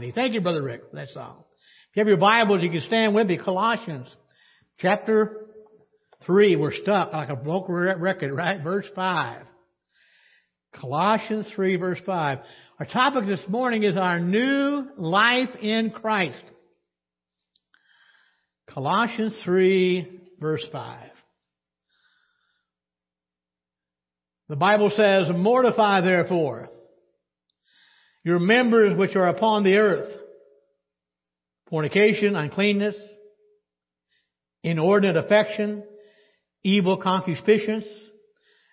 90. Thank you, Brother Rick, That's all. If you have your Bibles, you can stand with me. Colossians chapter 3. We're stuck like a broken record, right? Verse 5. Colossians 3 verse 5. Our topic this morning is our new life in Christ. Colossians 3 verse 5. The Bible says, mortify therefore your members which are upon the earth. Fornication, uncleanness, inordinate affection, evil concupiscence,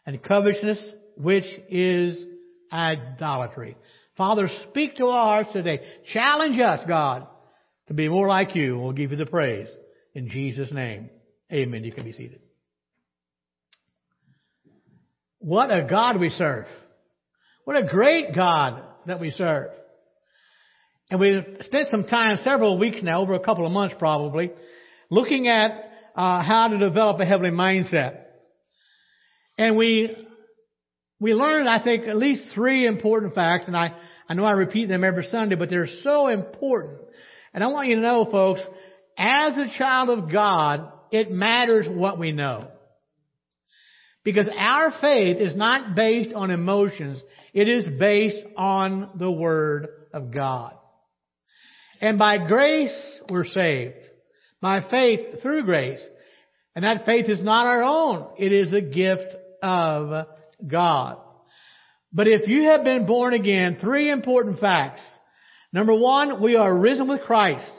and covetousness, which is idolatry. Father, speak to our hearts today. Challenge us, God, to be more like you. We'll give you the praise. In Jesus' name. Amen. You can be seated. What a God we serve. What a great God that we serve. And we've spent some time, several weeks now, over a couple of months probably, looking at uh, how to develop a heavenly mindset. And we we learned, I think, at least three important facts, and I, I know I repeat them every Sunday, but they're so important. And I want you to know, folks, as a child of God, it matters what we know. Because our faith is not based on emotions, it is based on the Word of God. And by grace, we're saved. By faith, through grace. And that faith is not our own. It is a gift of God. But if you have been born again, three important facts. Number one, we are risen with Christ.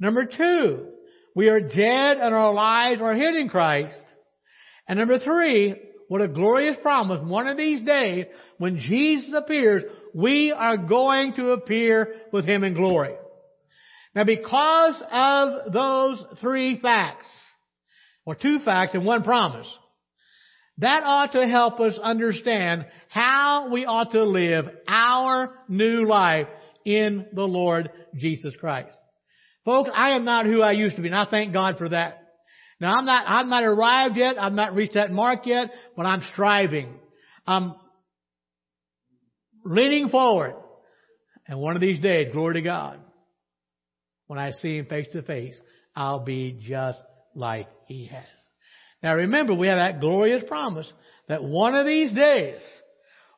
Number two, we are dead and our lives are hid in Christ. And number three, what a glorious promise. One of these days, when Jesus appears, we are going to appear with Him in glory. Now because of those three facts, or two facts and one promise, that ought to help us understand how we ought to live our new life in the Lord Jesus Christ. Folks, I am not who I used to be, and I thank God for that. Now I'm not, I'm not arrived yet, I've not reached that mark yet, but I'm striving. I'm leaning forward. And one of these days, glory to God, when I see Him face to face, I'll be just like He has. Now remember, we have that glorious promise that one of these days,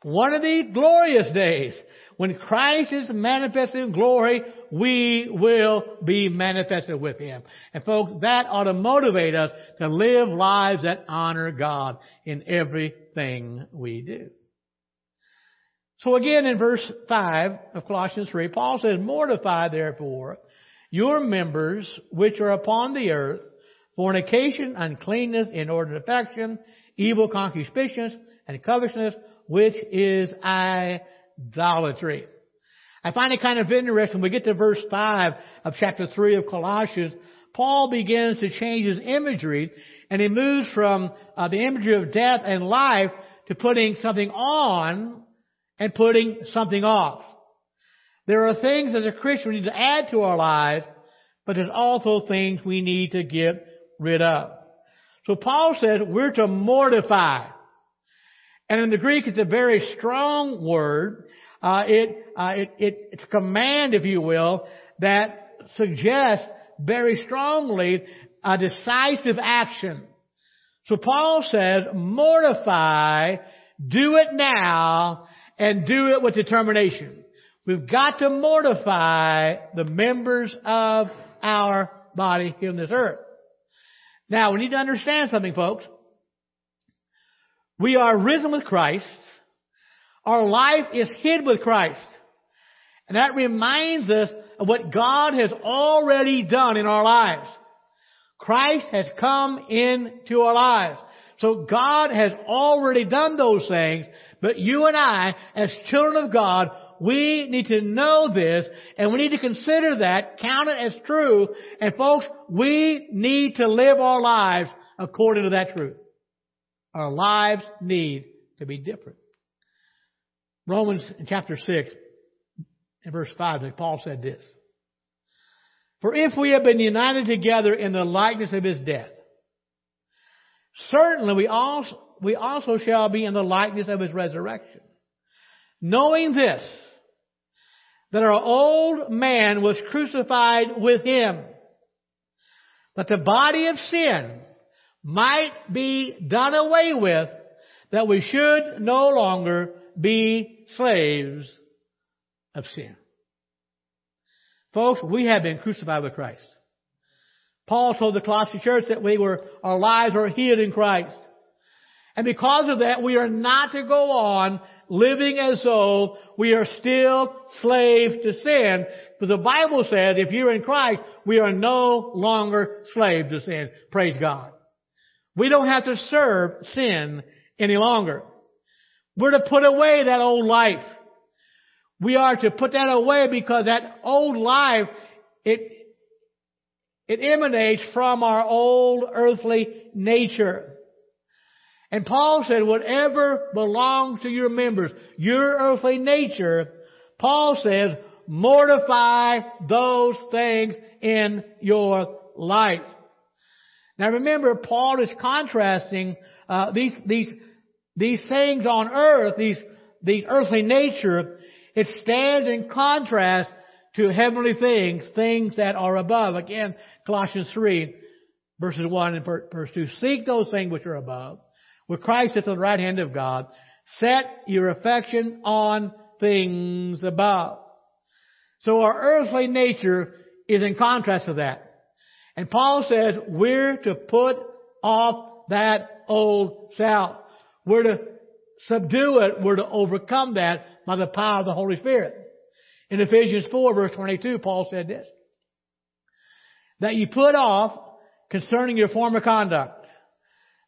one of these glorious days, when Christ is manifested in glory, we will be manifested with Him. And folks, that ought to motivate us to live lives that honor God in everything we do. So again in verse 5 of Colossians 3, Paul says, Mortify therefore your members which are upon the earth, fornication, uncleanness, inordinate affection, evil concupiscence, and covetousness, which is idolatry. I find it kind of interesting. We get to verse 5 of chapter 3 of Colossians, Paul begins to change his imagery, and he moves from uh, the imagery of death and life to putting something on and putting something off. There are things as a Christian we need to add to our lives, but there's also things we need to get rid of. So Paul says we're to mortify. And in the Greek it's a very strong word. Uh, it, uh, it, it, it's a command, if you will, that suggests very strongly a decisive action. So Paul says, mortify, do it now, and do it with determination. We've got to mortify the members of our body here on this earth. Now, we need to understand something, folks. We are risen with Christ. Our life is hid with Christ. And that reminds us of what God has already done in our lives. Christ has come into our lives. So God has already done those things, but you and I, as children of God, we need to know this and we need to consider that, count it as true, and folks, we need to live our lives according to that truth. Our lives need to be different. Romans chapter 6 in verse 5, Paul said this. For if we have been united together in the likeness of his death, certainly we also, we also shall be in the likeness of his resurrection. Knowing this, that our old man was crucified with him, that the body of sin might be done away with, that we should no longer be slaves of sin. Folks, we have been crucified with Christ. Paul told the Colossian church that we were, our lives are hid in Christ. And because of that, we are not to go on living as though we are still slaves to sin. Because the Bible says if you're in Christ, we are no longer slaves to sin. Praise God. We don't have to serve sin any longer. We're to put away that old life. We are to put that away because that old life, it, it emanates from our old earthly nature. And Paul said, whatever belongs to your members, your earthly nature, Paul says, mortify those things in your life. Now remember, Paul is contrasting uh, these these these things on earth, these these earthly nature. It stands in contrast to heavenly things, things that are above. Again, Colossians three, verses one and verse two. Seek those things which are above with Christ is at the right hand of God. Set your affection on things above. So our earthly nature is in contrast to that. And Paul says we're to put off that old self. We're to subdue it. We're to overcome that by the power of the Holy Spirit. In Ephesians 4 verse 22, Paul said this. That you put off concerning your former conduct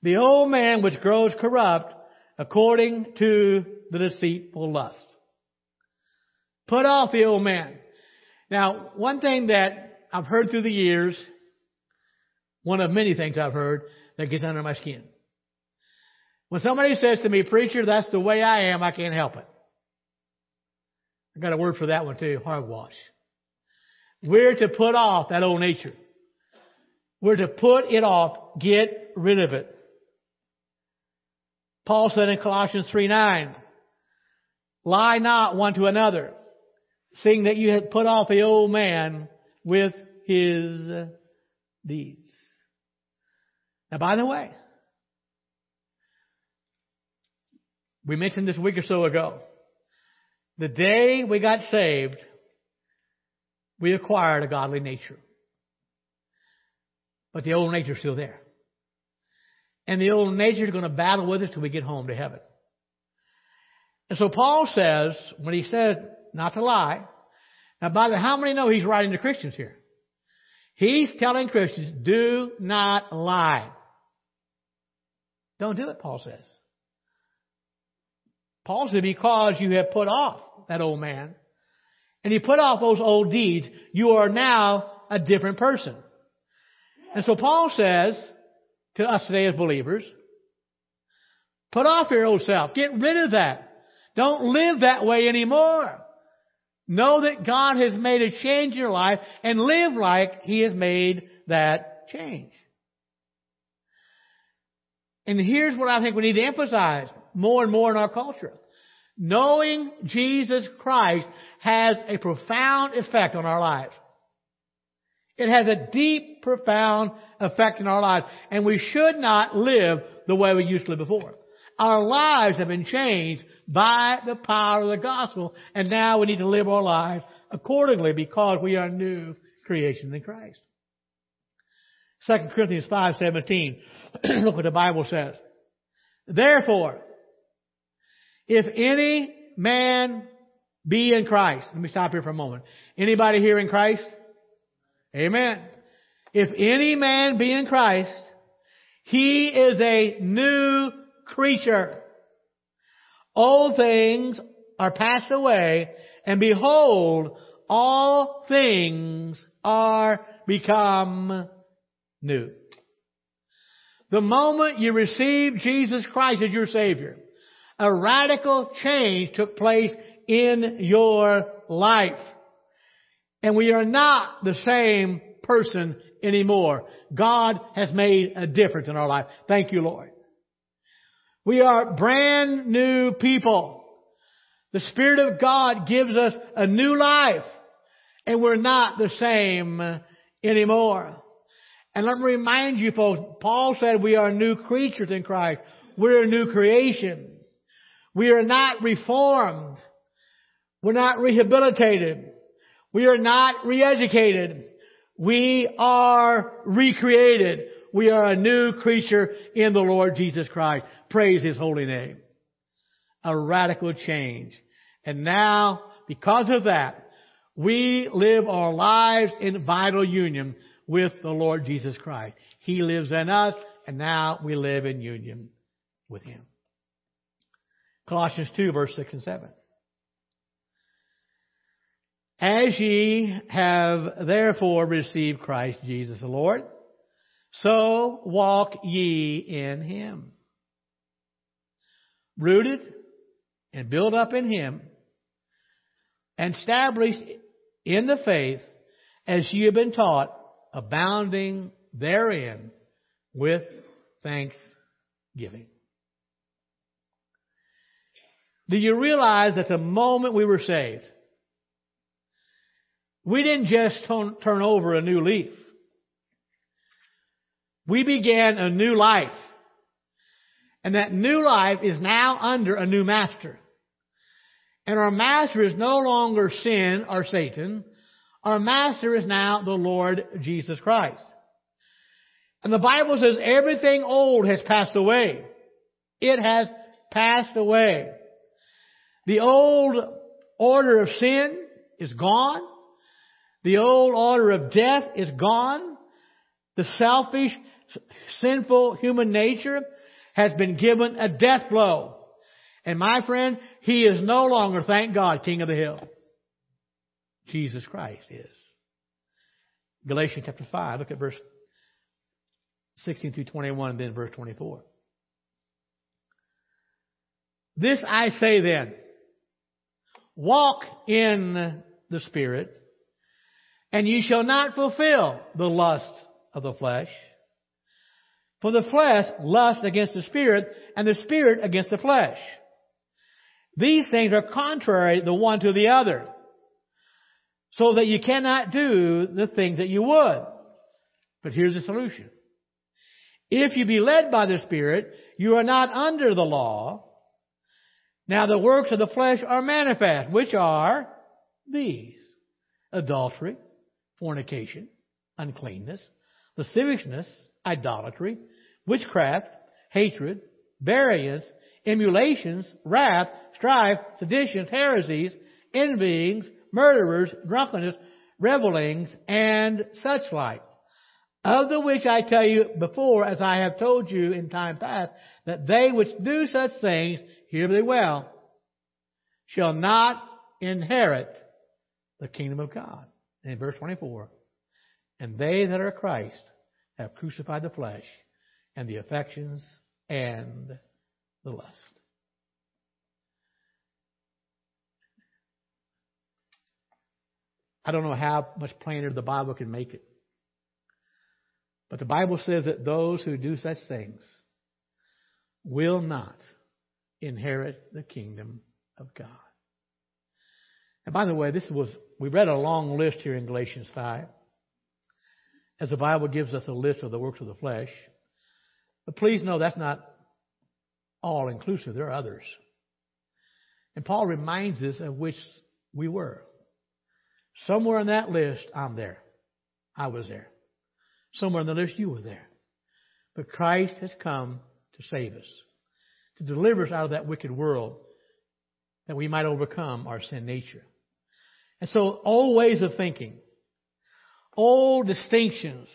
the old man which grows corrupt according to the deceitful lust. Put off the old man. Now, one thing that I've heard through the years, one of many things I've heard that gets under my skin. When somebody says to me, preacher, that's the way I am, I can't help it. I got a word for that one too, hogwash. We're to put off that old nature. We're to put it off, get rid of it. Paul said in Colossians 3 9, lie not one to another, seeing that you have put off the old man with his deeds. Now, by the way, we mentioned this week or so ago. The day we got saved, we acquired a godly nature. But the old nature is still there. And the old nature is going to battle with us till we get home to heaven. And so Paul says, when he said not to lie, now by the how many know he's writing to Christians here? He's telling Christians, do not lie. Don't do it, Paul says. Paul said, because you have put off that old man, and you put off those old deeds, you are now a different person. And so Paul says, to us today as believers. Put off your old self. Get rid of that. Don't live that way anymore. Know that God has made a change in your life and live like He has made that change. And here's what I think we need to emphasize more and more in our culture. Knowing Jesus Christ has a profound effect on our lives. It has a deep, profound effect in our lives. And we should not live the way we used to live before. Our lives have been changed by the power of the gospel. And now we need to live our lives accordingly because we are new creation in Christ. 2 Corinthians 5:17. Look what the Bible says. Therefore, if any man be in Christ. Let me stop here for a moment. Anybody here in Christ? Amen. If any man be in Christ, he is a new creature. All things are passed away, and behold, all things are become new. The moment you receive Jesus Christ as your Savior, a radical change took place in your life. And we are not the same person anymore. God has made a difference in our life. Thank you, Lord. We are brand new people. The Spirit of God gives us a new life and we're not the same anymore. And let me remind you folks, Paul said we are new creatures in Christ. We're a new creation. We are not reformed. We're not rehabilitated. We are not re-educated. We are recreated. We are a new creature in the Lord Jesus Christ. Praise His holy name. A radical change. And now, because of that, we live our lives in vital union with the Lord Jesus Christ. He lives in us, and now we live in union with Him. Colossians 2 verse 6 and 7. As ye have therefore received Christ Jesus the Lord, so walk ye in Him. Rooted and built up in Him, and established in the faith as ye have been taught, abounding therein with thanksgiving. Do you realize that the moment we were saved, we didn't just turn over a new leaf. We began a new life. And that new life is now under a new master. And our master is no longer sin or Satan. Our master is now the Lord Jesus Christ. And the Bible says everything old has passed away. It has passed away. The old order of sin is gone. The old order of death is gone. The selfish, sinful human nature has been given a death blow. And my friend, he is no longer, thank God, King of the Hill. Jesus Christ is. Galatians chapter 5, look at verse 16 through 21 and then verse 24. This I say then, walk in the Spirit, and ye shall not fulfill the lust of the flesh. For the flesh lusts against the Spirit, and the Spirit against the flesh. These things are contrary the one to the other, so that you cannot do the things that you would. But here's the solution. If you be led by the Spirit, you are not under the law. Now the works of the flesh are manifest, which are these. Adultery, fornication, uncleanness, lasciviousness, idolatry, witchcraft, hatred, variance, emulations, wrath, strife, seditions, heresies, envyings, murderers, drunkenness, revelings, and such like. Of the which I tell you before, as I have told you in time past, that they which do such things, hear me well, shall not inherit the kingdom of God. In verse 24, and they that are Christ have crucified the flesh and the affections and the lust. I don't know how much plainer the Bible can make it. But the Bible says that those who do such things will not inherit the kingdom of God. And by the way, this was, we read a long list here in Galatians 5, as the Bible gives us a list of the works of the flesh. But please know that's not all inclusive. There are others. And Paul reminds us of which we were. Somewhere in that list, I'm there. I was there. Somewhere in the list, you were there. But Christ has come to save us, to deliver us out of that wicked world, that we might overcome our sin nature. And so, old ways of thinking, old distinctions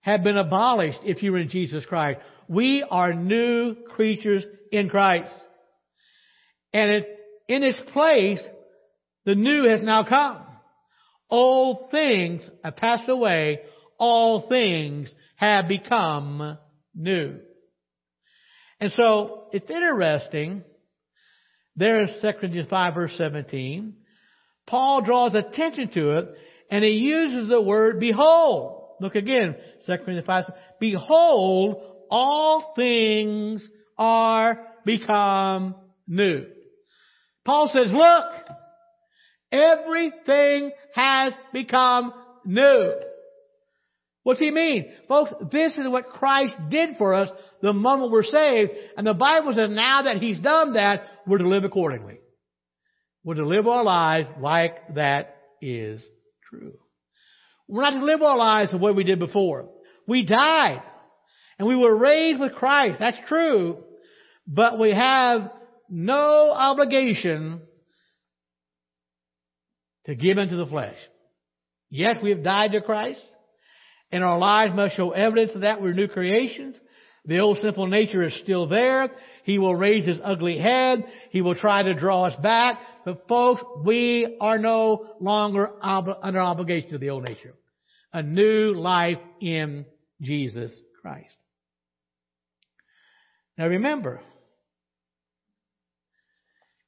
have been abolished if you are in Jesus Christ. We are new creatures in Christ. And it, in its place, the new has now come. Old things have passed away. All things have become new. And so, it's interesting. There's 2 Corinthians 5 verse 17. Paul draws attention to it and he uses the word behold. Look again, 2 Corinthians 5. Behold, all things are become new. Paul says, look, everything has become new. What's he mean? Folks, this is what Christ did for us the moment we're saved. And the Bible says now that He's done that, we're to live accordingly. We're to live our lives like that is true. We're not to live our lives the way we did before. We died. And we were raised with Christ. That's true. But we have no obligation to give into the flesh. Yes, we have died to Christ, and our lives must show evidence of that. We're new creations. The old sinful nature is still there. He will raise his ugly head. He will try to draw us back. But folks, we are no longer ob- under obligation to the old nature. A new life in Jesus Christ. Now remember,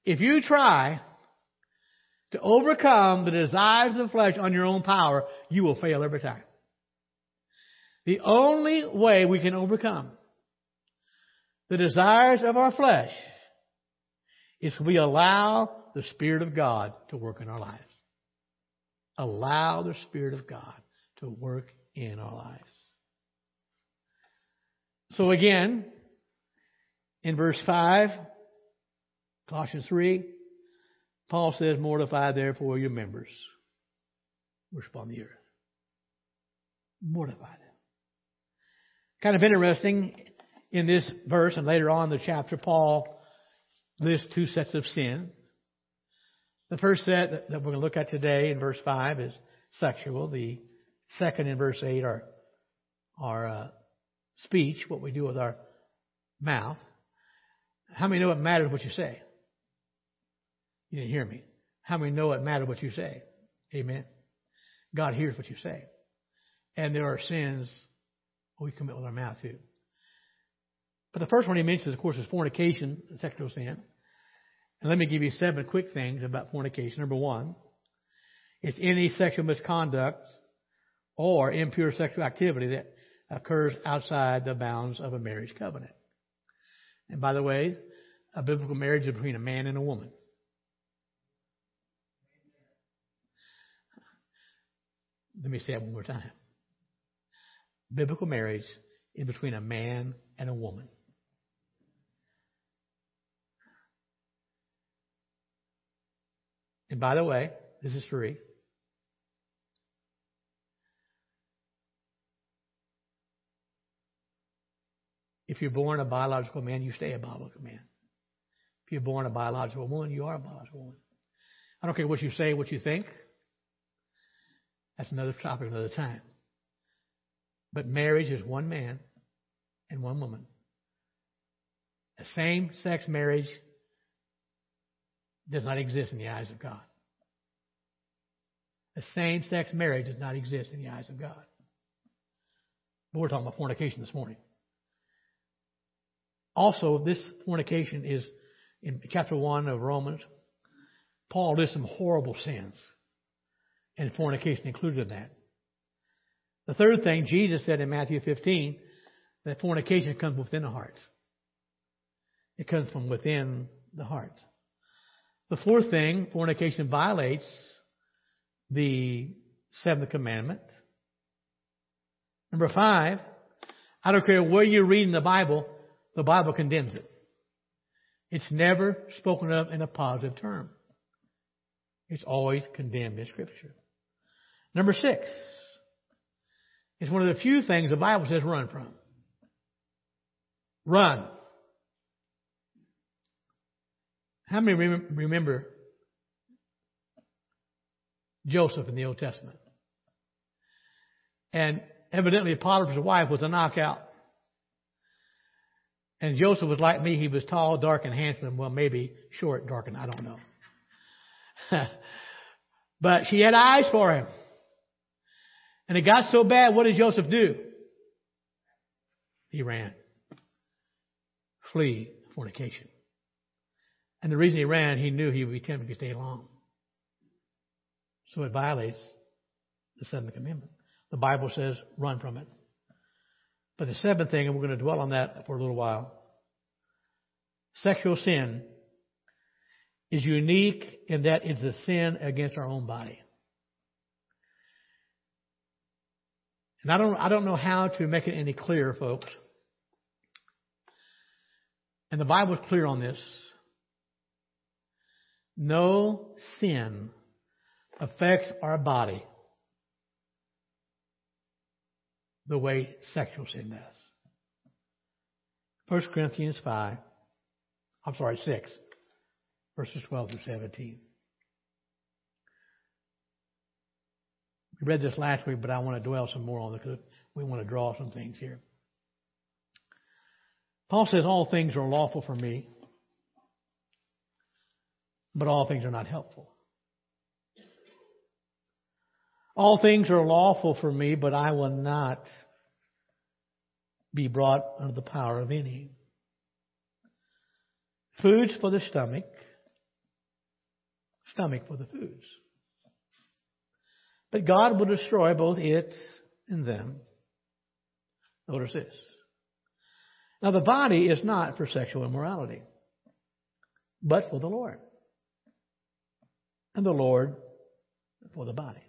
if you try to overcome the desires of the flesh on your own power, you will fail every time. The only way we can overcome the desires of our flesh is we allow the Spirit of God to work in our lives. Allow the Spirit of God to work in our lives. So again, in verse 5, Colossians 3, Paul says, Mortify therefore your members which upon the earth. Mortify them. Kind of interesting in this verse and later on in the chapter, Paul lists two sets of sin. The first set that we're going to look at today in verse 5 is sexual. The second in verse 8 are, are uh, speech, what we do with our mouth. How many know it matters what you say? You didn't hear me. How many know it matters what you say? Amen. God hears what you say. And there are sins we commit with our mouth too. But the first one he mentions, of course, is fornication, sexual sin. And let me give you seven quick things about fornication. Number one, it's any sexual misconduct or impure sexual activity that occurs outside the bounds of a marriage covenant. And by the way, a biblical marriage is between a man and a woman. Let me say that one more time. Biblical marriage is between a man and a woman. And by the way, this is free. If you're born a biological man, you stay a biological man. If you're born a biological woman, you are a biological woman. I don't care what you say, what you think. That's another topic, another time. But marriage is one man and one woman. A same sex marriage does not exist in the eyes of God. A same sex marriage does not exist in the eyes of God. But we're talking about fornication this morning. Also, this fornication is in chapter 1 of Romans. Paul lists some horrible sins, and fornication included in that. The third thing, Jesus said in Matthew 15 that fornication comes within the heart. It comes from within the heart. The fourth thing, fornication violates the seventh commandment. Number five, I don't care where you read in the Bible, the Bible condemns it. It's never spoken of in a positive term. It's always condemned in Scripture. Number six, it's one of the few things the Bible says run from. Run. How many remember Joseph in the Old Testament? And evidently Potiphar's wife was a knockout. And Joseph was like me. He was tall, dark, and handsome. Well, maybe short, dark, and I don't know. but she had eyes for him. And it got so bad, what did Joseph do? He ran. Flee fornication. And the reason he ran, he knew he would be tempted to stay long. So it violates the seventh commandment. The Bible says run from it. But the seventh thing, and we're going to dwell on that for a little while sexual sin is unique in that it's a sin against our own body. And I don't, I don't know how to make it any clearer, folks. And the Bible's clear on this. No sin affects our body the way sexual sin does. 1 Corinthians 5, I'm sorry, 6, verses 12 through 17. We read this last week, but I want to dwell some more on it because we want to draw some things here. Paul says, All things are lawful for me, but all things are not helpful. All things are lawful for me, but I will not be brought under the power of any. Foods for the stomach, stomach for the foods. But God will destroy both it and them. Notice this. Now the body is not for sexual immorality, but for the Lord. And the Lord for the body.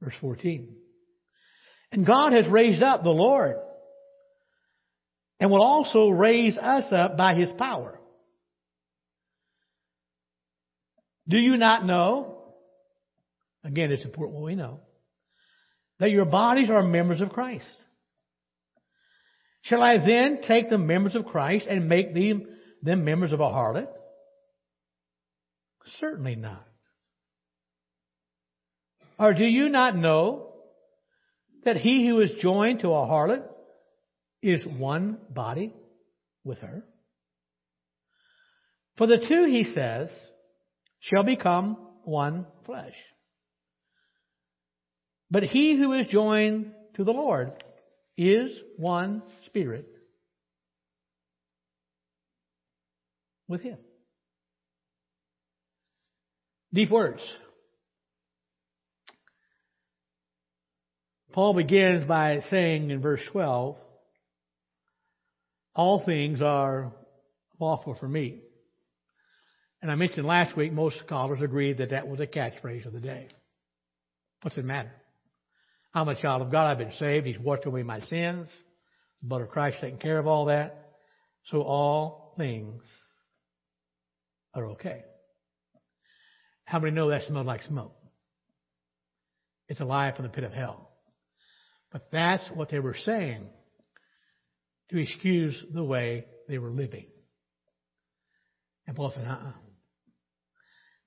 Verse 14. And God has raised up the Lord and will also raise us up by his power. Do you not know? Again, it's important what we know. That your bodies are members of Christ. Shall I then take the members of Christ and make them, them members of a harlot? Certainly not. Or do you not know that he who is joined to a harlot is one body with her? For the two, he says, shall become one flesh. But he who is joined to the Lord is one spirit with him. Deep words. Paul begins by saying in verse 12, all things are lawful for me. And I mentioned last week, most scholars agree that that was a catchphrase of the day. What's it matter? I'm a child of God. I've been saved. He's washed away my sins. The blood of Christ taking care of all that. So all things are okay. How many know that smells like smoke? It's a lie from the pit of hell. But that's what they were saying to excuse the way they were living. And Paul said, uh-uh.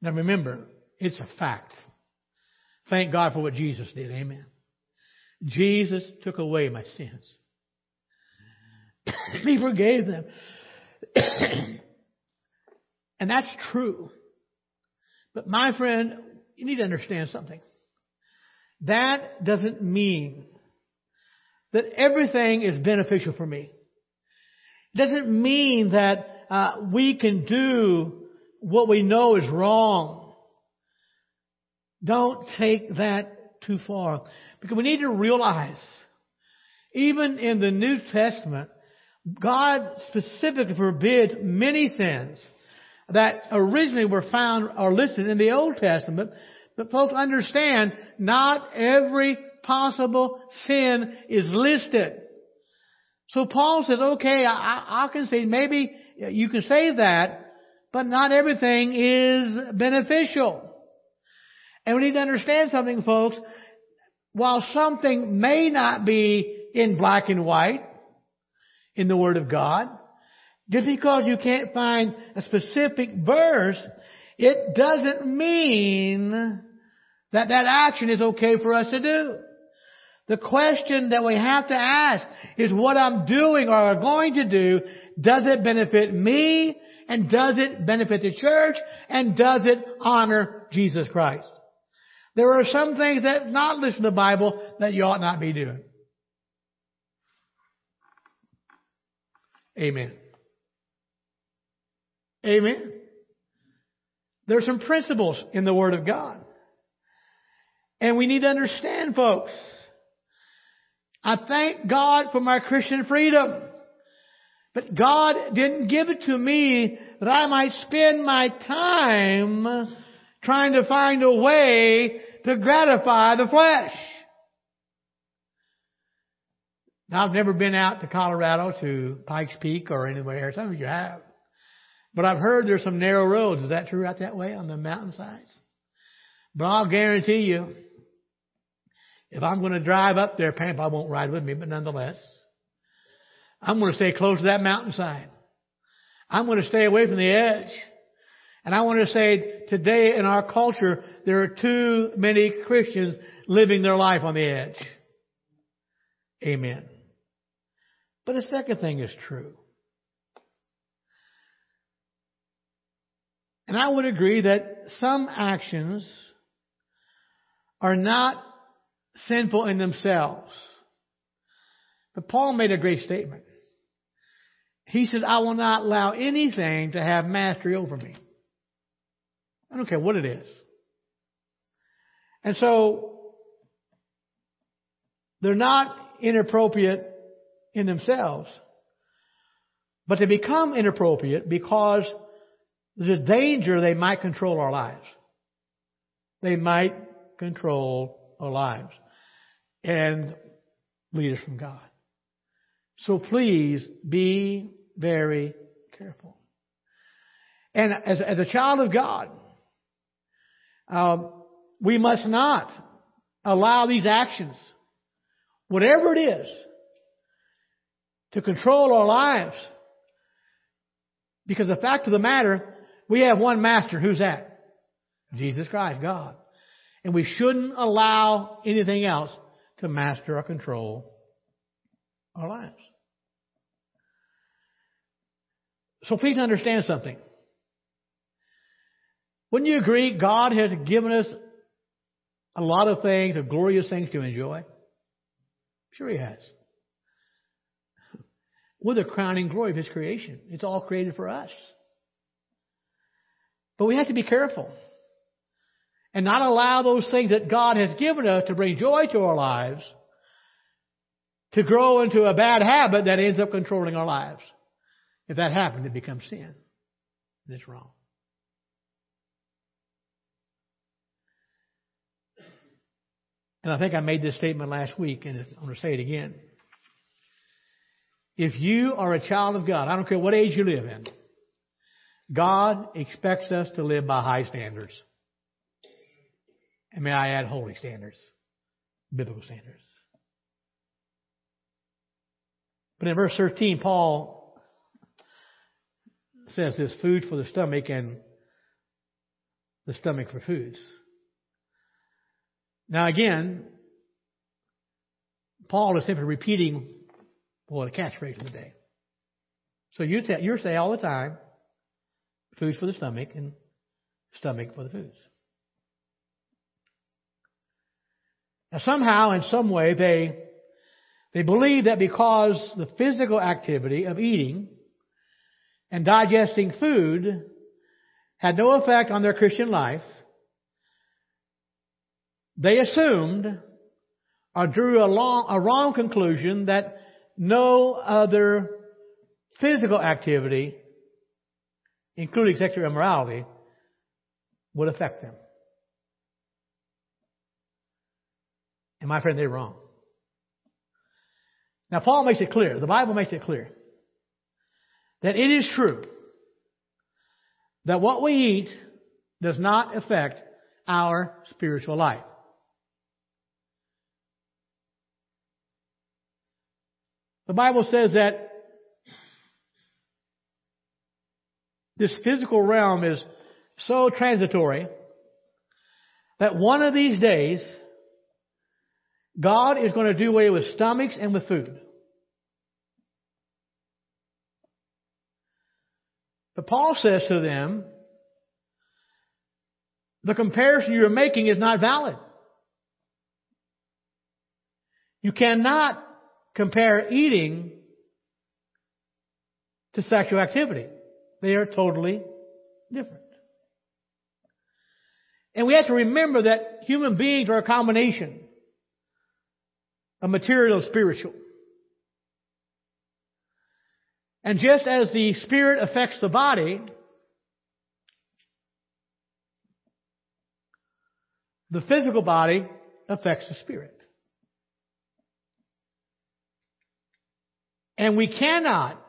Now remember, it's a fact. Thank God for what Jesus did. Amen. Jesus took away my sins. he forgave them. and that's true. But my friend, you need to understand something. That doesn't mean that everything is beneficial for me. It doesn't mean that uh, we can do what we know is wrong. Don't take that too far. Because we need to realize, even in the New Testament, God specifically forbids many sins that originally were found or listed in the Old Testament. But folks understand, not every possible sin is listed. So Paul says, okay, I, I can say maybe you can say that, but not everything is beneficial. And we need to understand something, folks while something may not be in black and white in the Word of God, just because you can't find a specific verse, it doesn't mean that that action is okay for us to do. The question that we have to ask is what I'm doing or going to do, does it benefit me? And does it benefit the church? And does it honor Jesus Christ? There are some things that not listed to the Bible that you ought not be doing. Amen. Amen. There are some principles in the Word of God. And we need to understand, folks. I thank God for my Christian freedom. But God didn't give it to me that I might spend my time trying to find a way to gratify the flesh. Now, I've never been out to Colorado to Pikes Peak or anywhere. Some of you have. But I've heard there's some narrow roads. Is that true out that way on the mountainsides? But I'll guarantee you, if I'm going to drive up there, Pampa won't ride with me, but nonetheless, I'm going to stay close to that mountainside. I'm going to stay away from the edge. And I want to say today in our culture, there are too many Christians living their life on the edge. Amen. But the second thing is true. And I would agree that some actions are not sinful in themselves. But Paul made a great statement. He said, I will not allow anything to have mastery over me. I don't care what it is. And so, they're not inappropriate in themselves, but they become inappropriate because there's a danger they might control our lives. They might control our lives and lead us from God. So please be very careful. And as, as a child of God, um, we must not allow these actions, whatever it is, to control our lives. Because the fact of the matter, we have one master. Who's that? Jesus Christ, God. And we shouldn't allow anything else to master or control our lives. So please understand something. Wouldn't you agree God has given us a lot of things, of glorious things to enjoy? Sure He has. We're the crowning glory of His creation. It's all created for us. But we have to be careful and not allow those things that God has given us to bring joy to our lives to grow into a bad habit that ends up controlling our lives. If that happens, it becomes sin. And it's wrong. And I think I made this statement last week, and I'm going to say it again. If you are a child of God, I don't care what age you live in, God expects us to live by high standards. And may I add holy standards, biblical standards. But in verse 13, Paul says there's food for the stomach and the stomach for foods. Now again, Paul is simply repeating well, the catchphrase of the day. So you, t- you say all the time, food's for the stomach and stomach for the foods. Now somehow, in some way, they, they believe that because the physical activity of eating and digesting food had no effect on their Christian life, they assumed or drew a, long, a wrong conclusion that no other physical activity, including sexual immorality, would affect them. And my friend, they're wrong. Now, Paul makes it clear, the Bible makes it clear, that it is true that what we eat does not affect our spiritual life. The Bible says that this physical realm is so transitory that one of these days God is going to do away with stomachs and with food. But Paul says to them, the comparison you're making is not valid. You cannot compare eating to sexual activity. They are totally different. And we have to remember that human beings are a combination of material and spiritual. And just as the spirit affects the body, the physical body affects the spirit. And we cannot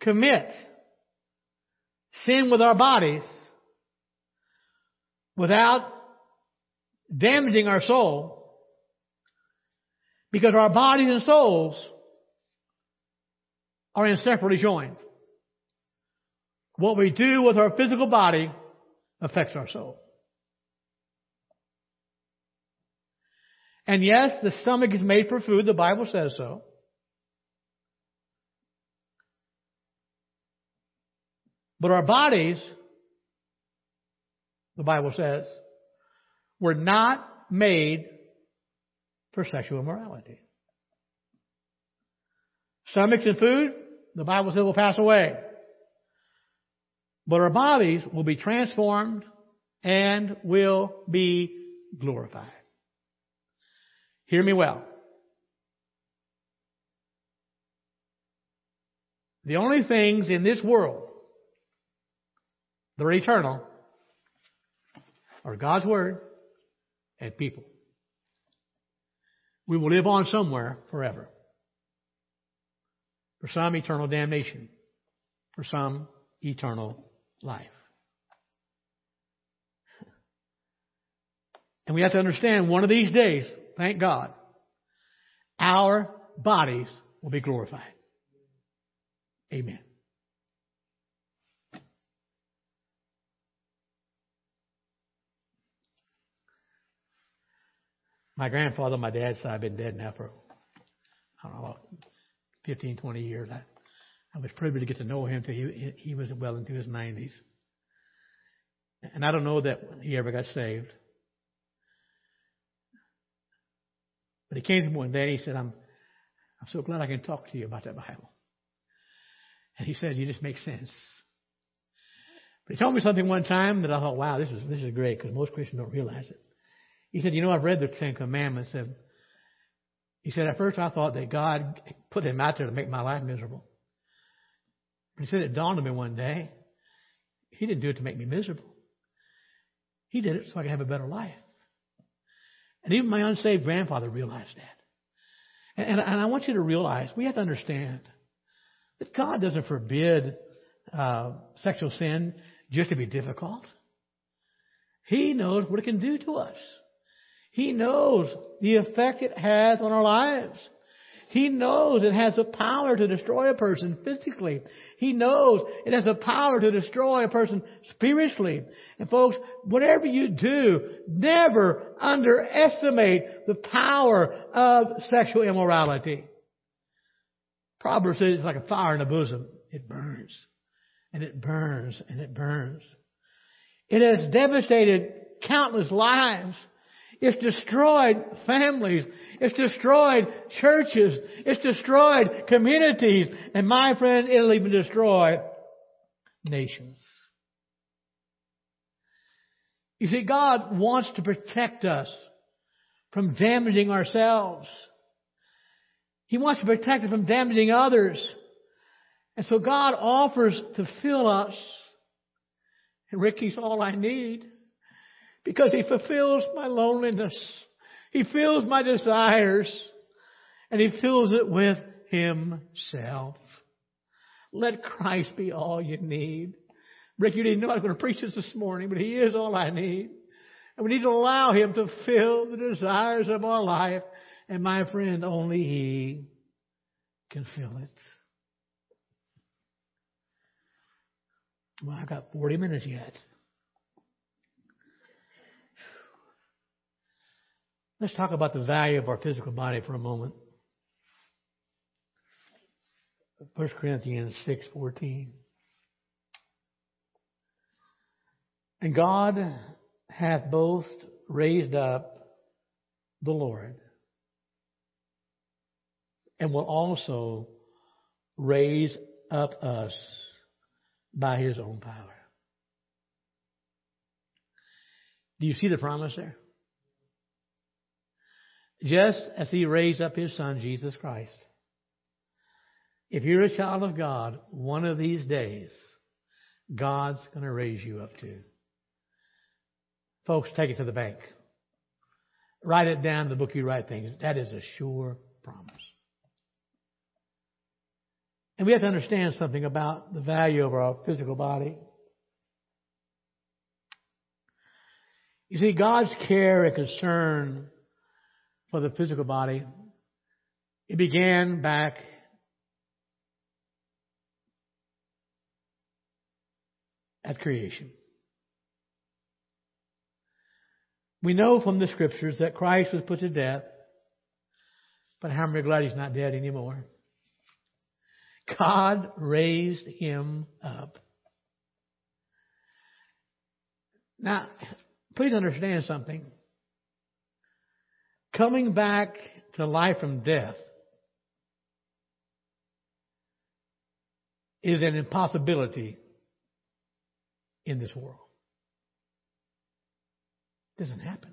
commit sin with our bodies without damaging our soul because our bodies and souls are inseparably joined. What we do with our physical body affects our soul. And yes, the stomach is made for food, the Bible says so. But our bodies, the Bible says, were not made for sexual immorality. Stomachs and food, the Bible says, will pass away. But our bodies will be transformed and will be glorified. Hear me well. The only things in this world that are eternal are God's Word and people. We will live on somewhere forever. For some, eternal damnation. For some, eternal life. And we have to understand one of these days, thank God, our bodies will be glorified. Amen. My grandfather, my dad's side, been dead now for, I don't know, 15, 20 years. I, I was privileged to get to know him till he, he was well into his 90s. And I don't know that he ever got saved. But he came to me one day and he said, I'm, I'm so glad I can talk to you about that Bible. And he said, you just make sense. But he told me something one time that I thought, wow, this is, this is great because most Christians don't realize it. He said, you know, I've read the Ten Commandments and he said, at first I thought that God put them out there to make my life miserable. But he said, it dawned on me one day, he didn't do it to make me miserable. He did it so I could have a better life. And even my unsaved grandfather realized that. And, and, and I want you to realize, we have to understand that God doesn't forbid uh, sexual sin just to be difficult. He knows what it can do to us. He knows the effect it has on our lives. He knows it has the power to destroy a person physically. He knows it has the power to destroy a person spiritually. And folks, whatever you do, never underestimate the power of sexual immorality. Proverbs says it's like a fire in the bosom. It burns. And it burns and it burns. It has devastated countless lives. It's destroyed families. It's destroyed churches. It's destroyed communities. And my friend, it'll even destroy nations. You see, God wants to protect us from damaging ourselves. He wants to protect us from damaging others. And so God offers to fill us. And Ricky's all I need because He fulfills my loneliness. He fills my desires and He fills it with Himself. Let Christ be all you need. Rick, you didn't know I was going to preach this this morning, but He is all I need. And we need to allow Him to fill the desires of our life. And my friend, only He can fill it. Well, I got 40 minutes yet. Let's talk about the value of our physical body for a moment. 1 Corinthians 6:14. And God hath both raised up the Lord and will also raise up us by his own power. Do you see the promise there? Just as he raised up his son, Jesus Christ. if you're a child of God, one of these days, God's going to raise you up too. Folks, take it to the bank. Write it down in the book you write things. That is a sure promise. And we have to understand something about the value of our physical body. You see, God's care and concern for the physical body, it began back at creation. We know from the scriptures that Christ was put to death, but how many are glad he's not dead anymore? God raised him up. Now, please understand something. Coming back to life from death is an impossibility in this world. It doesn't happen.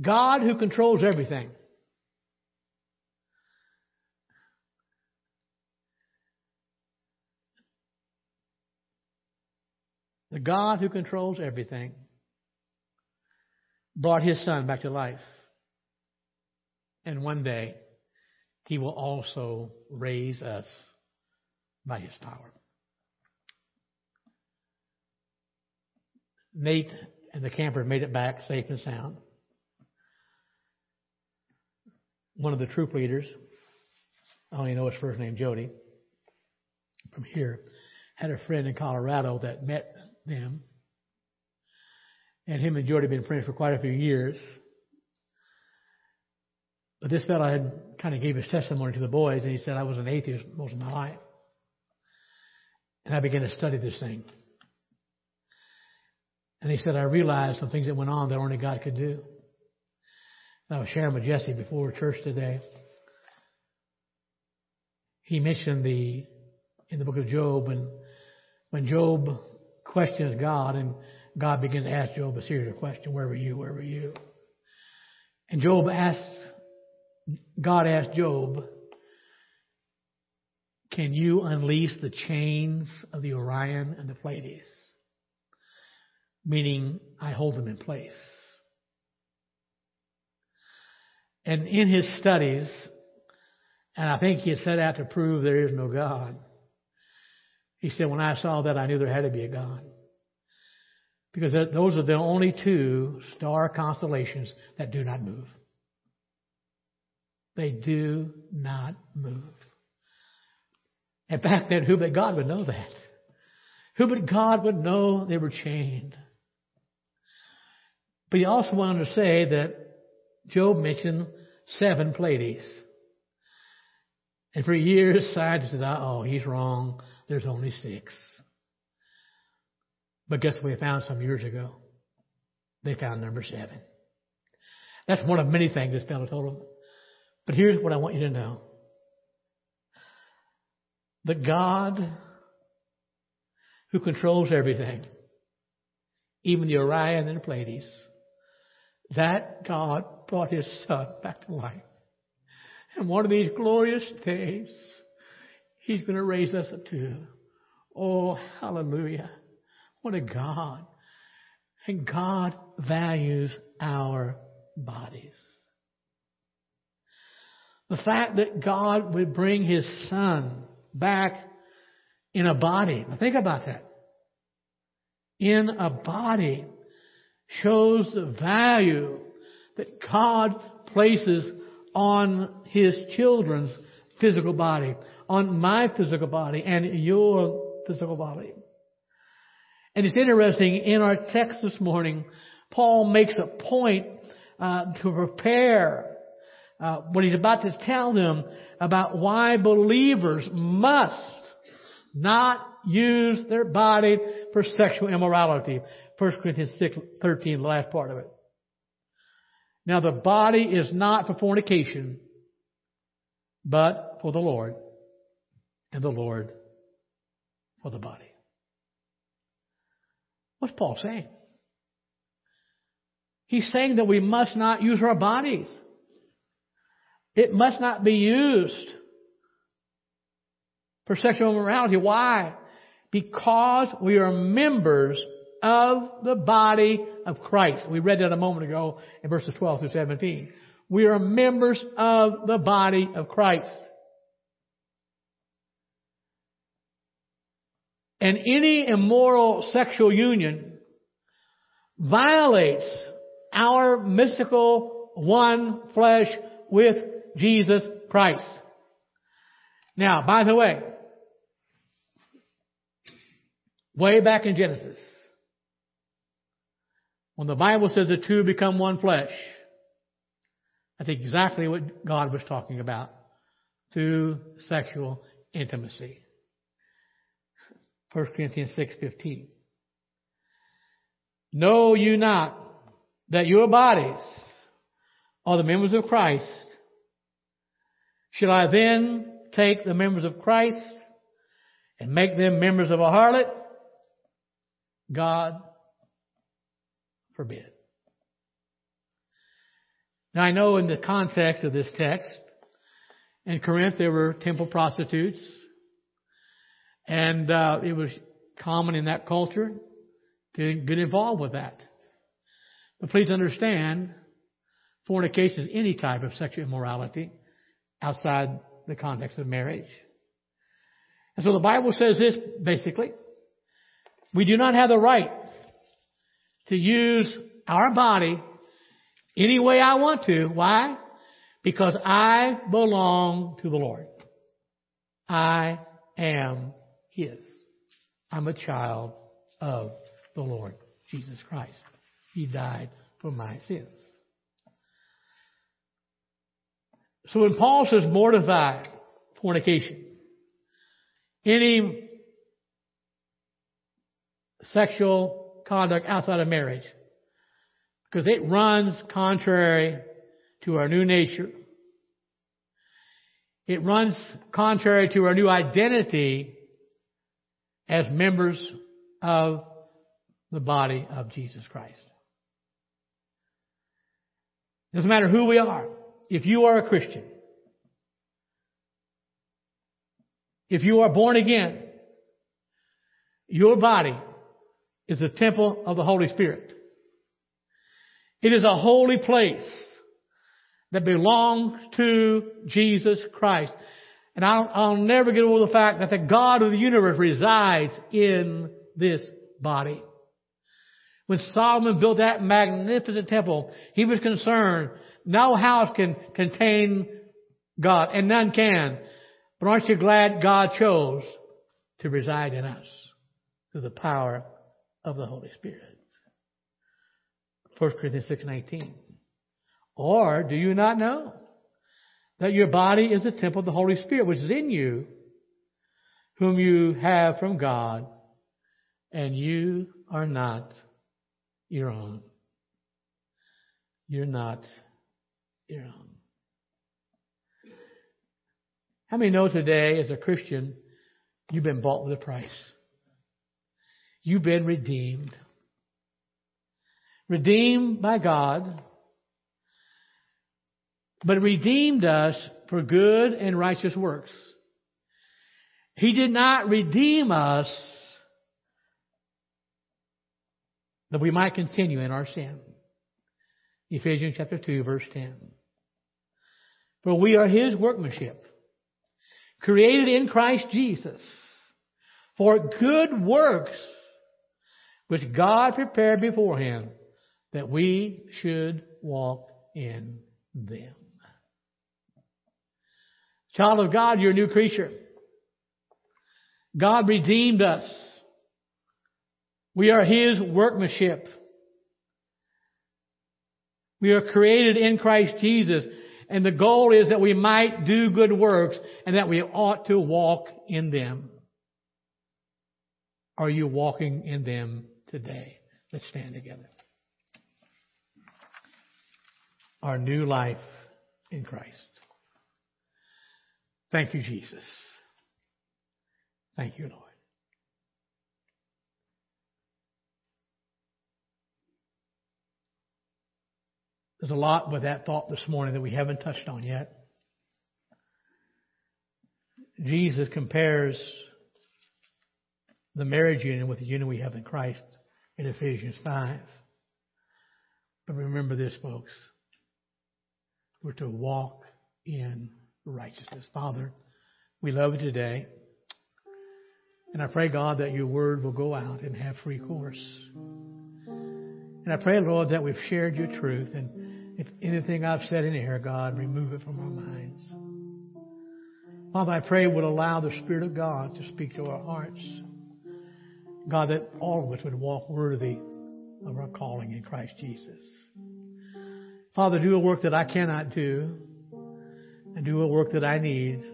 God who controls everything. The God who controls everything brought his son back to life. And one day, he will also raise us by his power. Nate and the camper made it back safe and sound. One of the troop leaders, I only know his first name, Jody, from here, had a friend in Colorado that met them. And him and Jody had been friends for quite a few years. But this fellow had kind of gave his testimony to the boys, and he said, I was an atheist most of my life. And I began to study this thing. And he said, I realized some things that went on that only God could do. And I was sharing with Jesse before church today. He mentioned the, in the book of Job, and when Job questions God, and God begins to ask Job a series of questions, where were you, where were you? And Job asks, God asked Job, can you unleash the chains of the Orion and the Pleiades? meaning I hold them in place. And in his studies, and I think he had set out to prove there is no God, he said, when I saw that, I knew there had to be a God. Because those are the only two star constellations that do not move. They do not move. And back then, who but God would know that? Who but God would know they were chained? But he also wanted to say that Job mentioned seven Pleiades. And for years, scientists said, oh, he's wrong. There's only six. But guess what they found some years ago? They found number seven. That's one of many things this fellow told them. But here's what I want you to know. The God who controls everything, even the Orion and the Pleiades, that God brought his son back to life. And one of these glorious days, he's going to raise us up too. Oh, hallelujah. What a God. And God values our bodies. The fact that God would bring his son back in a body. Now think about that. In a body shows the value that God places on His children's physical body, on my physical body, and your physical body. And it's interesting, in our text this morning, Paul makes a point uh, to prepare uh, what he's about to tell them about why believers must not use their body for sexual immorality. 1 Corinthians 6, 13, the last part of it. Now the body is not for fornication, but for the Lord, and the Lord for the body. What's Paul saying? He's saying that we must not use our bodies It must not be used for sexual immorality. Why? Because we are members of the body of Christ. We read that a moment ago in verses 12 through 17. We are members of the body of Christ. And any immoral sexual union violates our mystical one flesh with Jesus Christ. Now, by the way, way back in Genesis, when the Bible says the two become one flesh, that's exactly what God was talking about through sexual intimacy. 1 Corinthians 6:15. Know you not that your bodies are the members of Christ? Shall I then take the members of Christ and make them members of a harlot? God forbid. Now I know in the context of this text, in Corinth there were temple prostitutes, and uh, it was common in that culture to get involved with that. But please understand, fornication is any type of sexual immorality outside the context of marriage. And so the Bible says this basically. We do not have the right to use our body any way I want to. Why? Because I belong to the Lord. I am His. I'm a child of the Lord Jesus Christ. He died for my sins. So when Paul says mortify fornication, any sexual conduct outside of marriage, because it runs contrary to our new nature. It runs contrary to our new identity as members of the body of Jesus Christ. Doesn't matter who we are. If you are a Christian, if you are born again, your body is the temple of the Holy Spirit. It is a holy place that belongs to Jesus Christ. And I'll, I'll never get over the fact that the God of the universe resides in this body. When Solomon built that magnificent temple, he was concerned no house can contain God, and none can. But aren't you glad God chose to reside in us through the power of the Holy Spirit? 1 Corinthians 6:19. Or do you not know that your body is the temple of the Holy Spirit which is in you, whom you have from God, and you are not your own. You're not your own. How many know today, as a Christian, you've been bought with a price? You've been redeemed redeemed by God, but redeemed us for good and righteous works. He did not redeem us that we might continue in our sin. Ephesians chapter 2 verse 10. For we are His workmanship, created in Christ Jesus for good works, which God prepared beforehand that we should walk in them. Child of God, you're a new creature. God redeemed us. We are His workmanship. We are created in Christ Jesus. And the goal is that we might do good works and that we ought to walk in them. Are you walking in them today? Let's stand together our new life in Christ. Thank you, Jesus. Thank you, Lord. There's a lot with that thought this morning that we haven't touched on yet. Jesus compares the marriage union with the union we have in Christ in Ephesians 5. But remember this, folks. We're to walk in righteousness. Father, we love you today. And I pray, God, that your word will go out and have free course. And I pray, Lord, that we've shared your truth. And if anything I've said in here, God, remove it from our minds. Father, I pray would allow the Spirit of God to speak to our hearts. God, that all of us would walk worthy of our calling in Christ Jesus. Father, do a work that I cannot do and do a work that I need.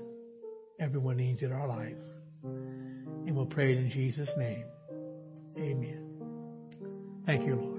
Everyone needs in our life. And we'll pray it in Jesus' name. Amen. Thank you, Lord.